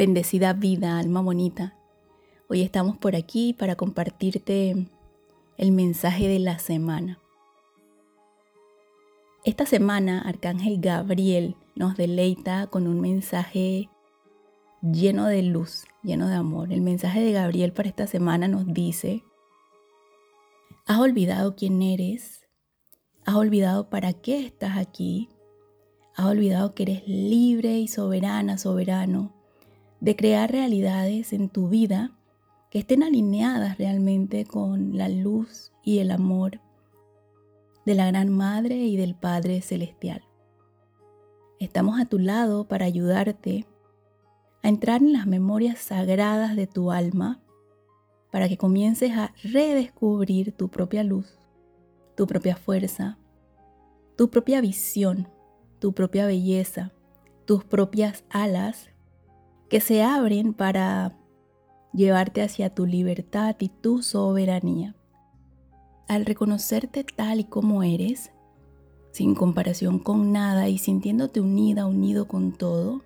Bendecida vida, alma bonita. Hoy estamos por aquí para compartirte el mensaje de la semana. Esta semana Arcángel Gabriel nos deleita con un mensaje lleno de luz, lleno de amor. El mensaje de Gabriel para esta semana nos dice, ¿has olvidado quién eres? ¿Has olvidado para qué estás aquí? ¿Has olvidado que eres libre y soberana, soberano? de crear realidades en tu vida que estén alineadas realmente con la luz y el amor de la Gran Madre y del Padre Celestial. Estamos a tu lado para ayudarte a entrar en las memorias sagradas de tu alma para que comiences a redescubrir tu propia luz, tu propia fuerza, tu propia visión, tu propia belleza, tus propias alas que se abren para llevarte hacia tu libertad y tu soberanía. Al reconocerte tal y como eres, sin comparación con nada y sintiéndote unida, unido con todo,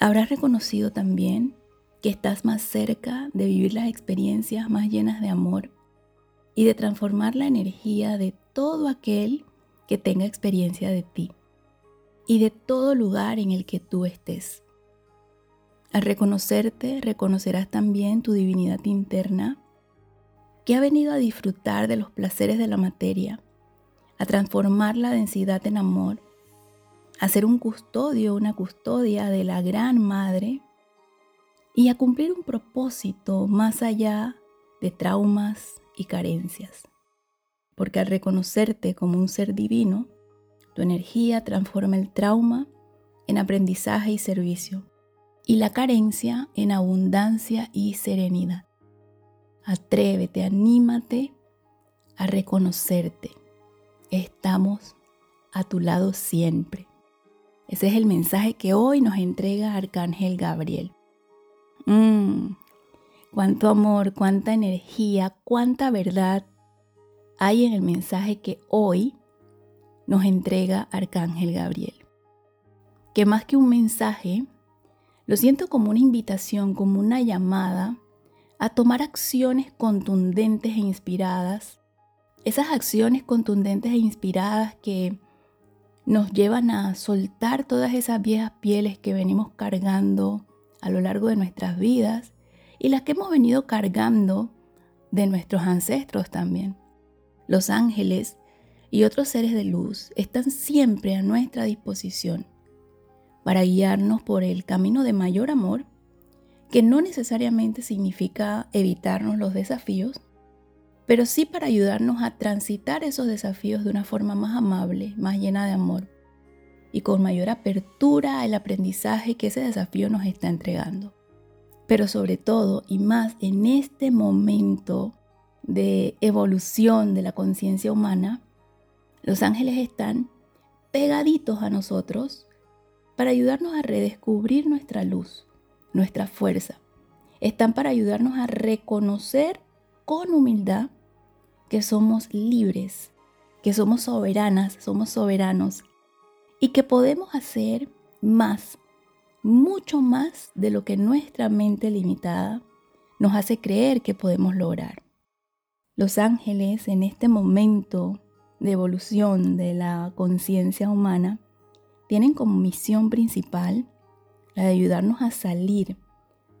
habrás reconocido también que estás más cerca de vivir las experiencias más llenas de amor y de transformar la energía de todo aquel que tenga experiencia de ti y de todo lugar en el que tú estés. Al reconocerte, reconocerás también tu divinidad interna, que ha venido a disfrutar de los placeres de la materia, a transformar la densidad en amor, a ser un custodio, una custodia de la Gran Madre y a cumplir un propósito más allá de traumas y carencias. Porque al reconocerte como un ser divino, tu energía transforma el trauma en aprendizaje y servicio y la carencia en abundancia y serenidad. Atrévete, anímate a reconocerte. Estamos a tu lado siempre. Ese es el mensaje que hoy nos entrega Arcángel Gabriel. Mmm, cuánto amor, cuánta energía, cuánta verdad hay en el mensaje que hoy nos entrega Arcángel Gabriel. Que más que un mensaje, lo siento como una invitación, como una llamada a tomar acciones contundentes e inspiradas. Esas acciones contundentes e inspiradas que nos llevan a soltar todas esas viejas pieles que venimos cargando a lo largo de nuestras vidas y las que hemos venido cargando de nuestros ancestros también. Los ángeles y otros seres de luz están siempre a nuestra disposición para guiarnos por el camino de mayor amor, que no necesariamente significa evitarnos los desafíos, pero sí para ayudarnos a transitar esos desafíos de una forma más amable, más llena de amor y con mayor apertura al aprendizaje que ese desafío nos está entregando. Pero sobre todo y más en este momento de evolución de la conciencia humana, los ángeles están pegaditos a nosotros para ayudarnos a redescubrir nuestra luz, nuestra fuerza. Están para ayudarnos a reconocer con humildad que somos libres, que somos soberanas, somos soberanos y que podemos hacer más, mucho más de lo que nuestra mente limitada nos hace creer que podemos lograr. Los ángeles en este momento de evolución de la conciencia humana tienen como misión principal la de ayudarnos a salir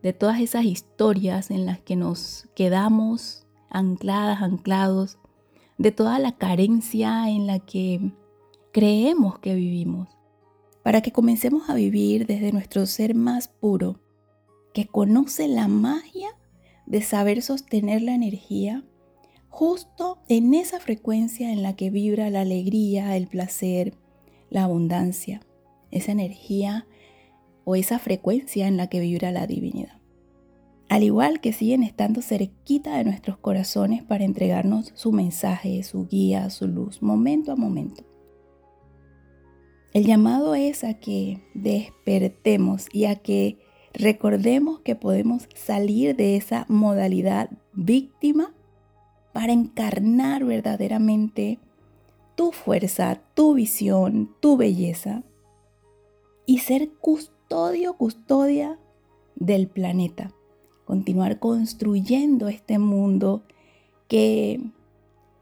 de todas esas historias en las que nos quedamos ancladas, anclados, de toda la carencia en la que creemos que vivimos, para que comencemos a vivir desde nuestro ser más puro, que conoce la magia de saber sostener la energía justo en esa frecuencia en la que vibra la alegría, el placer, la abundancia, esa energía o esa frecuencia en la que vibra la divinidad. Al igual que siguen estando cerquita de nuestros corazones para entregarnos su mensaje, su guía, su luz, momento a momento. El llamado es a que despertemos y a que recordemos que podemos salir de esa modalidad víctima para encarnar verdaderamente tu fuerza, tu visión, tu belleza y ser custodio, custodia del planeta. Continuar construyendo este mundo que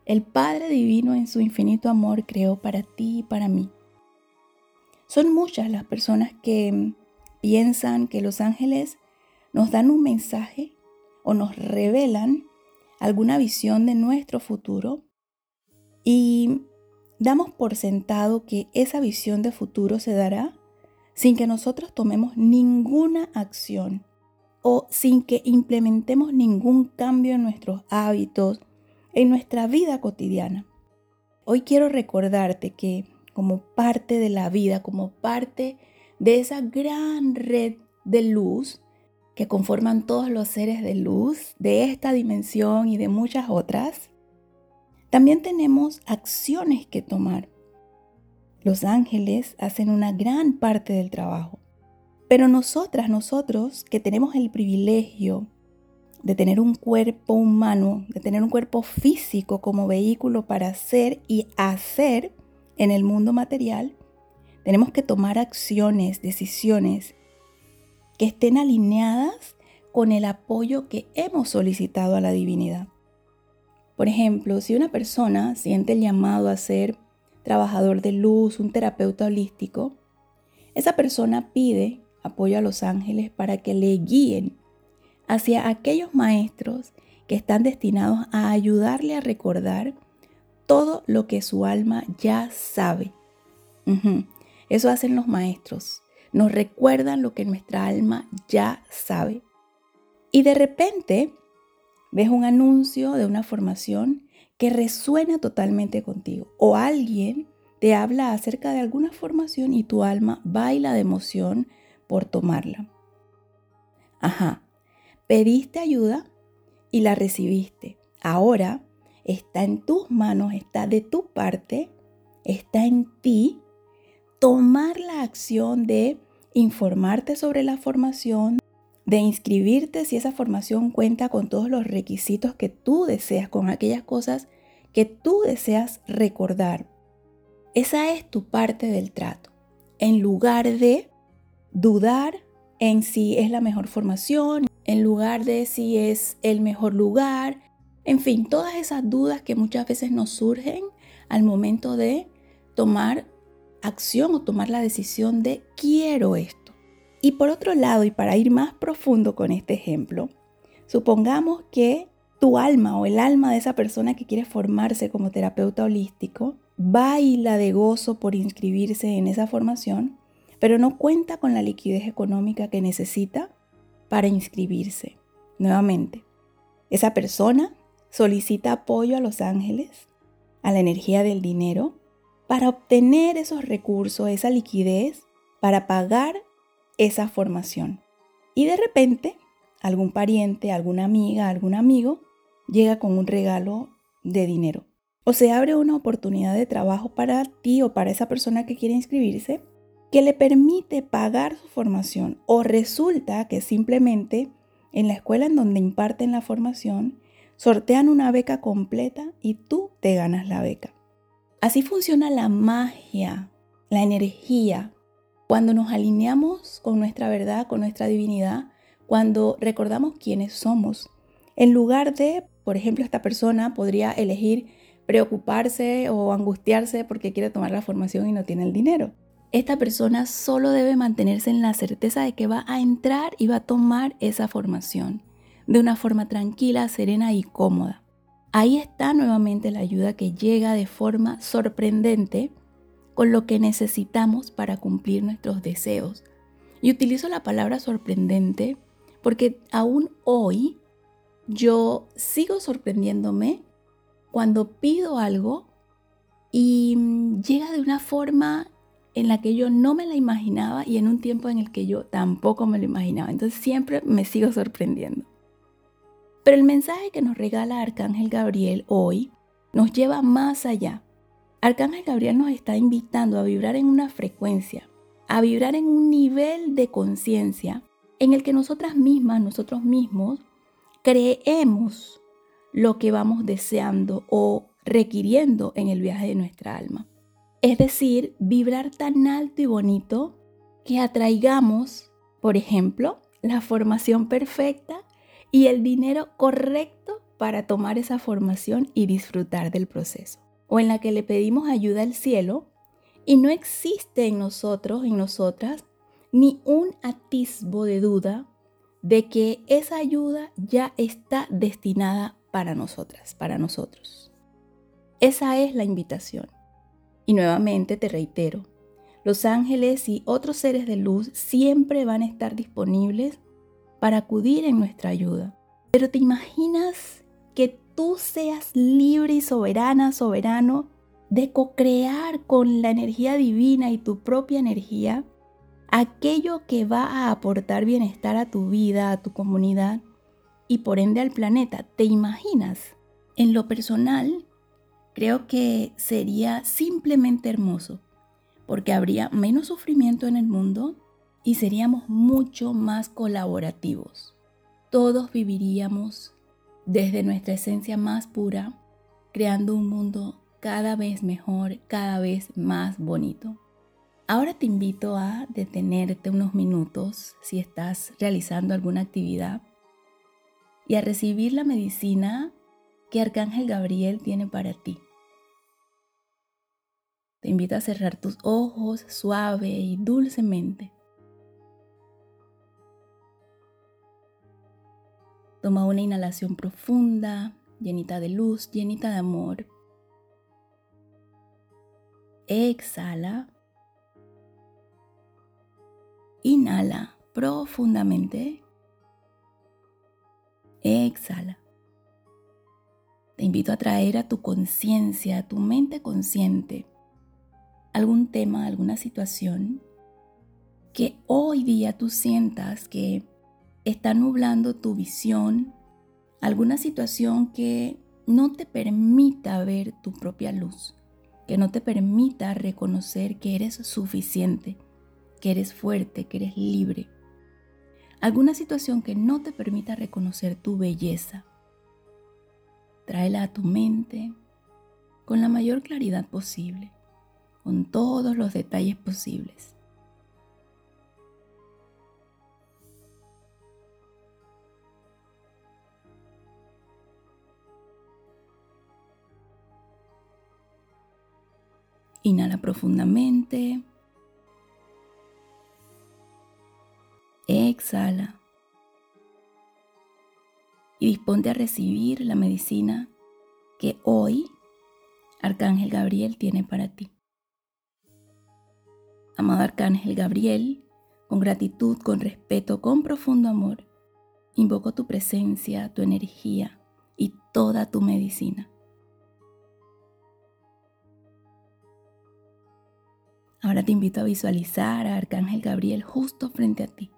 el Padre Divino en su infinito amor creó para ti y para mí. Son muchas las personas que piensan que los ángeles nos dan un mensaje o nos revelan alguna visión de nuestro futuro y damos por sentado que esa visión de futuro se dará sin que nosotros tomemos ninguna acción o sin que implementemos ningún cambio en nuestros hábitos, en nuestra vida cotidiana. Hoy quiero recordarte que como parte de la vida, como parte de esa gran red de luz que conforman todos los seres de luz de esta dimensión y de muchas otras, también tenemos acciones que tomar. Los ángeles hacen una gran parte del trabajo, pero nosotras, nosotros que tenemos el privilegio de tener un cuerpo humano, de tener un cuerpo físico como vehículo para hacer y hacer en el mundo material, tenemos que tomar acciones, decisiones que estén alineadas con el apoyo que hemos solicitado a la divinidad. Por ejemplo, si una persona siente el llamado a ser trabajador de luz, un terapeuta holístico, esa persona pide apoyo a los ángeles para que le guíen hacia aquellos maestros que están destinados a ayudarle a recordar todo lo que su alma ya sabe. Eso hacen los maestros. Nos recuerdan lo que nuestra alma ya sabe. Y de repente ves un anuncio de una formación que resuena totalmente contigo. O alguien te habla acerca de alguna formación y tu alma baila de emoción por tomarla. Ajá, pediste ayuda y la recibiste. Ahora está en tus manos, está de tu parte, está en ti tomar la acción de informarte sobre la formación, de inscribirte si esa formación cuenta con todos los requisitos que tú deseas, con aquellas cosas que tú deseas recordar. Esa es tu parte del trato. En lugar de dudar en si es la mejor formación, en lugar de si es el mejor lugar, en fin, todas esas dudas que muchas veces nos surgen al momento de tomar acción o tomar la decisión de quiero esto. Y por otro lado, y para ir más profundo con este ejemplo, supongamos que tu alma o el alma de esa persona que quiere formarse como terapeuta holístico baila de gozo por inscribirse en esa formación, pero no cuenta con la liquidez económica que necesita para inscribirse. Nuevamente, esa persona solicita apoyo a los ángeles, a la energía del dinero, para obtener esos recursos, esa liquidez, para pagar esa formación. Y de repente, algún pariente, alguna amiga, algún amigo llega con un regalo de dinero. O se abre una oportunidad de trabajo para ti o para esa persona que quiere inscribirse que le permite pagar su formación. O resulta que simplemente en la escuela en donde imparten la formación sortean una beca completa y tú te ganas la beca. Así funciona la magia, la energía, cuando nos alineamos con nuestra verdad, con nuestra divinidad, cuando recordamos quiénes somos. En lugar de, por ejemplo, esta persona podría elegir preocuparse o angustiarse porque quiere tomar la formación y no tiene el dinero. Esta persona solo debe mantenerse en la certeza de que va a entrar y va a tomar esa formación de una forma tranquila, serena y cómoda. Ahí está nuevamente la ayuda que llega de forma sorprendente con lo que necesitamos para cumplir nuestros deseos. Y utilizo la palabra sorprendente porque aún hoy yo sigo sorprendiéndome cuando pido algo y llega de una forma en la que yo no me la imaginaba y en un tiempo en el que yo tampoco me lo imaginaba. Entonces siempre me sigo sorprendiendo. Pero el mensaje que nos regala Arcángel Gabriel hoy nos lleva más allá. Arcángel Gabriel nos está invitando a vibrar en una frecuencia, a vibrar en un nivel de conciencia en el que nosotras mismas, nosotros mismos, creemos lo que vamos deseando o requiriendo en el viaje de nuestra alma. Es decir, vibrar tan alto y bonito que atraigamos, por ejemplo, la formación perfecta y el dinero correcto para tomar esa formación y disfrutar del proceso. O en la que le pedimos ayuda al cielo y no existe en nosotros, en nosotras, ni un atisbo de duda de que esa ayuda ya está destinada para nosotras, para nosotros. Esa es la invitación. Y nuevamente te reitero, los ángeles y otros seres de luz siempre van a estar disponibles para acudir en nuestra ayuda. Pero ¿te imaginas que tú seas libre y soberana, soberano, de co-crear con la energía divina y tu propia energía aquello que va a aportar bienestar a tu vida, a tu comunidad y por ende al planeta? ¿Te imaginas? En lo personal, creo que sería simplemente hermoso, porque habría menos sufrimiento en el mundo y seríamos mucho más colaborativos. Todos viviríamos desde nuestra esencia más pura, creando un mundo cada vez mejor, cada vez más bonito. Ahora te invito a detenerte unos minutos si estás realizando alguna actividad y a recibir la medicina que Arcángel Gabriel tiene para ti. Te invito a cerrar tus ojos suave y dulcemente. Toma una inhalación profunda, llenita de luz, llenita de amor. Exhala. Inhala profundamente. Exhala. Te invito a traer a tu conciencia, a tu mente consciente, algún tema, alguna situación que hoy día tú sientas que está nublando tu visión, alguna situación que no te permita ver tu propia luz, que no te permita reconocer que eres suficiente, que eres fuerte, que eres libre. Alguna situación que no te permita reconocer tu belleza. Tráela a tu mente con la mayor claridad posible, con todos los detalles posibles. Inhala profundamente. Exhala. Y disponte a recibir la medicina que hoy Arcángel Gabriel tiene para ti. Amado Arcángel Gabriel, con gratitud, con respeto, con profundo amor, invoco tu presencia, tu energía y toda tu medicina. Ahora te invito a visualizar a Arcángel Gabriel justo frente a ti.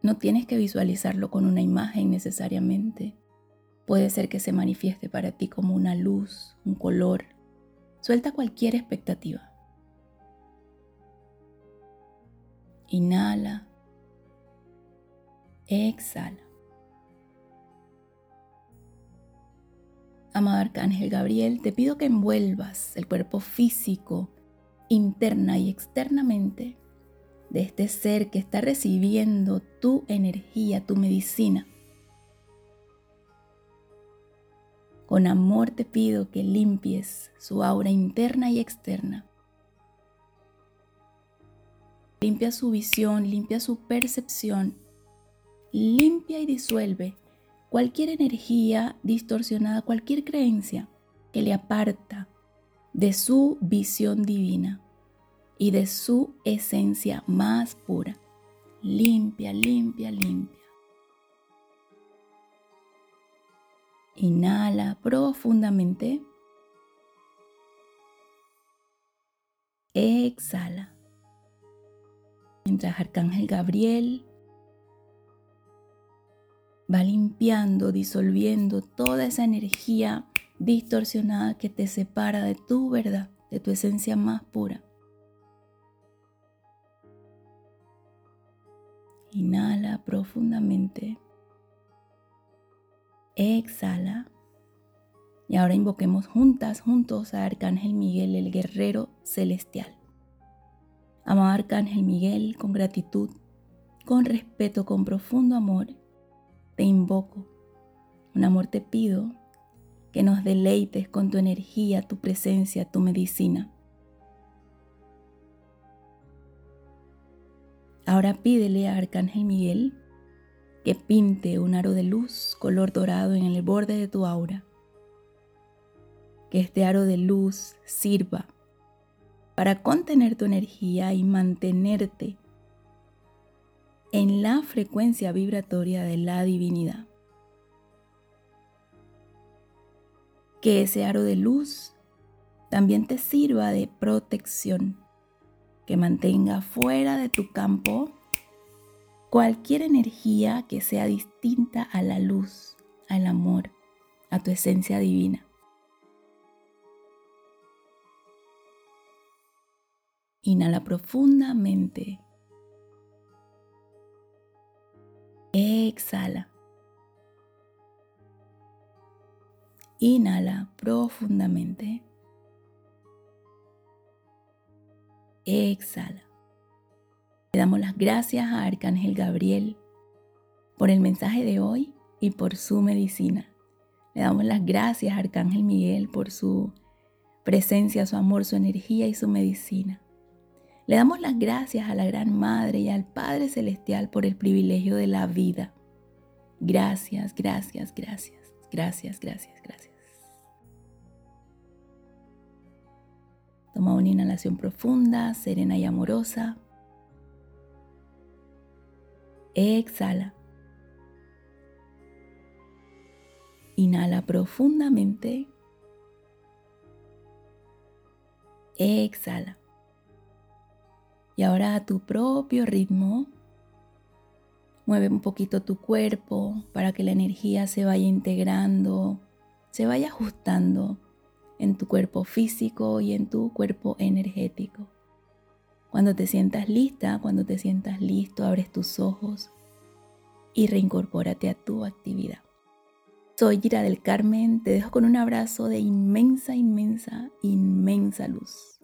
No tienes que visualizarlo con una imagen necesariamente. Puede ser que se manifieste para ti como una luz, un color. Suelta cualquier expectativa. Inhala. Exhala. Amado Arcángel Gabriel, te pido que envuelvas el cuerpo físico interna y externamente de este ser que está recibiendo tu energía, tu medicina. Con amor te pido que limpies su aura interna y externa. Limpia su visión, limpia su percepción, limpia y disuelve cualquier energía distorsionada, cualquier creencia que le aparta de su visión divina y de su esencia más pura. Limpia, limpia, limpia. Inhala profundamente. Exhala. Mientras Arcángel Gabriel va limpiando, disolviendo toda esa energía distorsionada que te separa de tu verdad, de tu esencia más pura. Inhala profundamente. Exhala. Y ahora invoquemos juntas, juntos a Arcángel Miguel, el guerrero celestial. Amado Arcángel Miguel, con gratitud, con respeto, con profundo amor, te invoco. Un amor te pido que nos deleites con tu energía, tu presencia, tu medicina. Ahora pídele a Arcángel Miguel que pinte un aro de luz color dorado en el borde de tu aura. Que este aro de luz sirva para contener tu energía y mantenerte en la frecuencia vibratoria de la divinidad. Que ese aro de luz también te sirva de protección, que mantenga fuera de tu campo cualquier energía que sea distinta a la luz, al amor, a tu esencia divina. Inhala profundamente. Exhala. Inhala profundamente. Exhala. Le damos las gracias a Arcángel Gabriel por el mensaje de hoy y por su medicina. Le damos las gracias a Arcángel Miguel por su presencia, su amor, su energía y su medicina. Le damos las gracias a la Gran Madre y al Padre Celestial por el privilegio de la vida. Gracias, gracias, gracias, gracias, gracias, gracias. Toma una inhalación profunda, serena y amorosa. Exhala. Inhala profundamente. Exhala. Y ahora a tu propio ritmo, mueve un poquito tu cuerpo para que la energía se vaya integrando, se vaya ajustando en tu cuerpo físico y en tu cuerpo energético. Cuando te sientas lista, cuando te sientas listo, abres tus ojos y reincorpórate a tu actividad. Soy Gira del Carmen, te dejo con un abrazo de inmensa, inmensa, inmensa luz.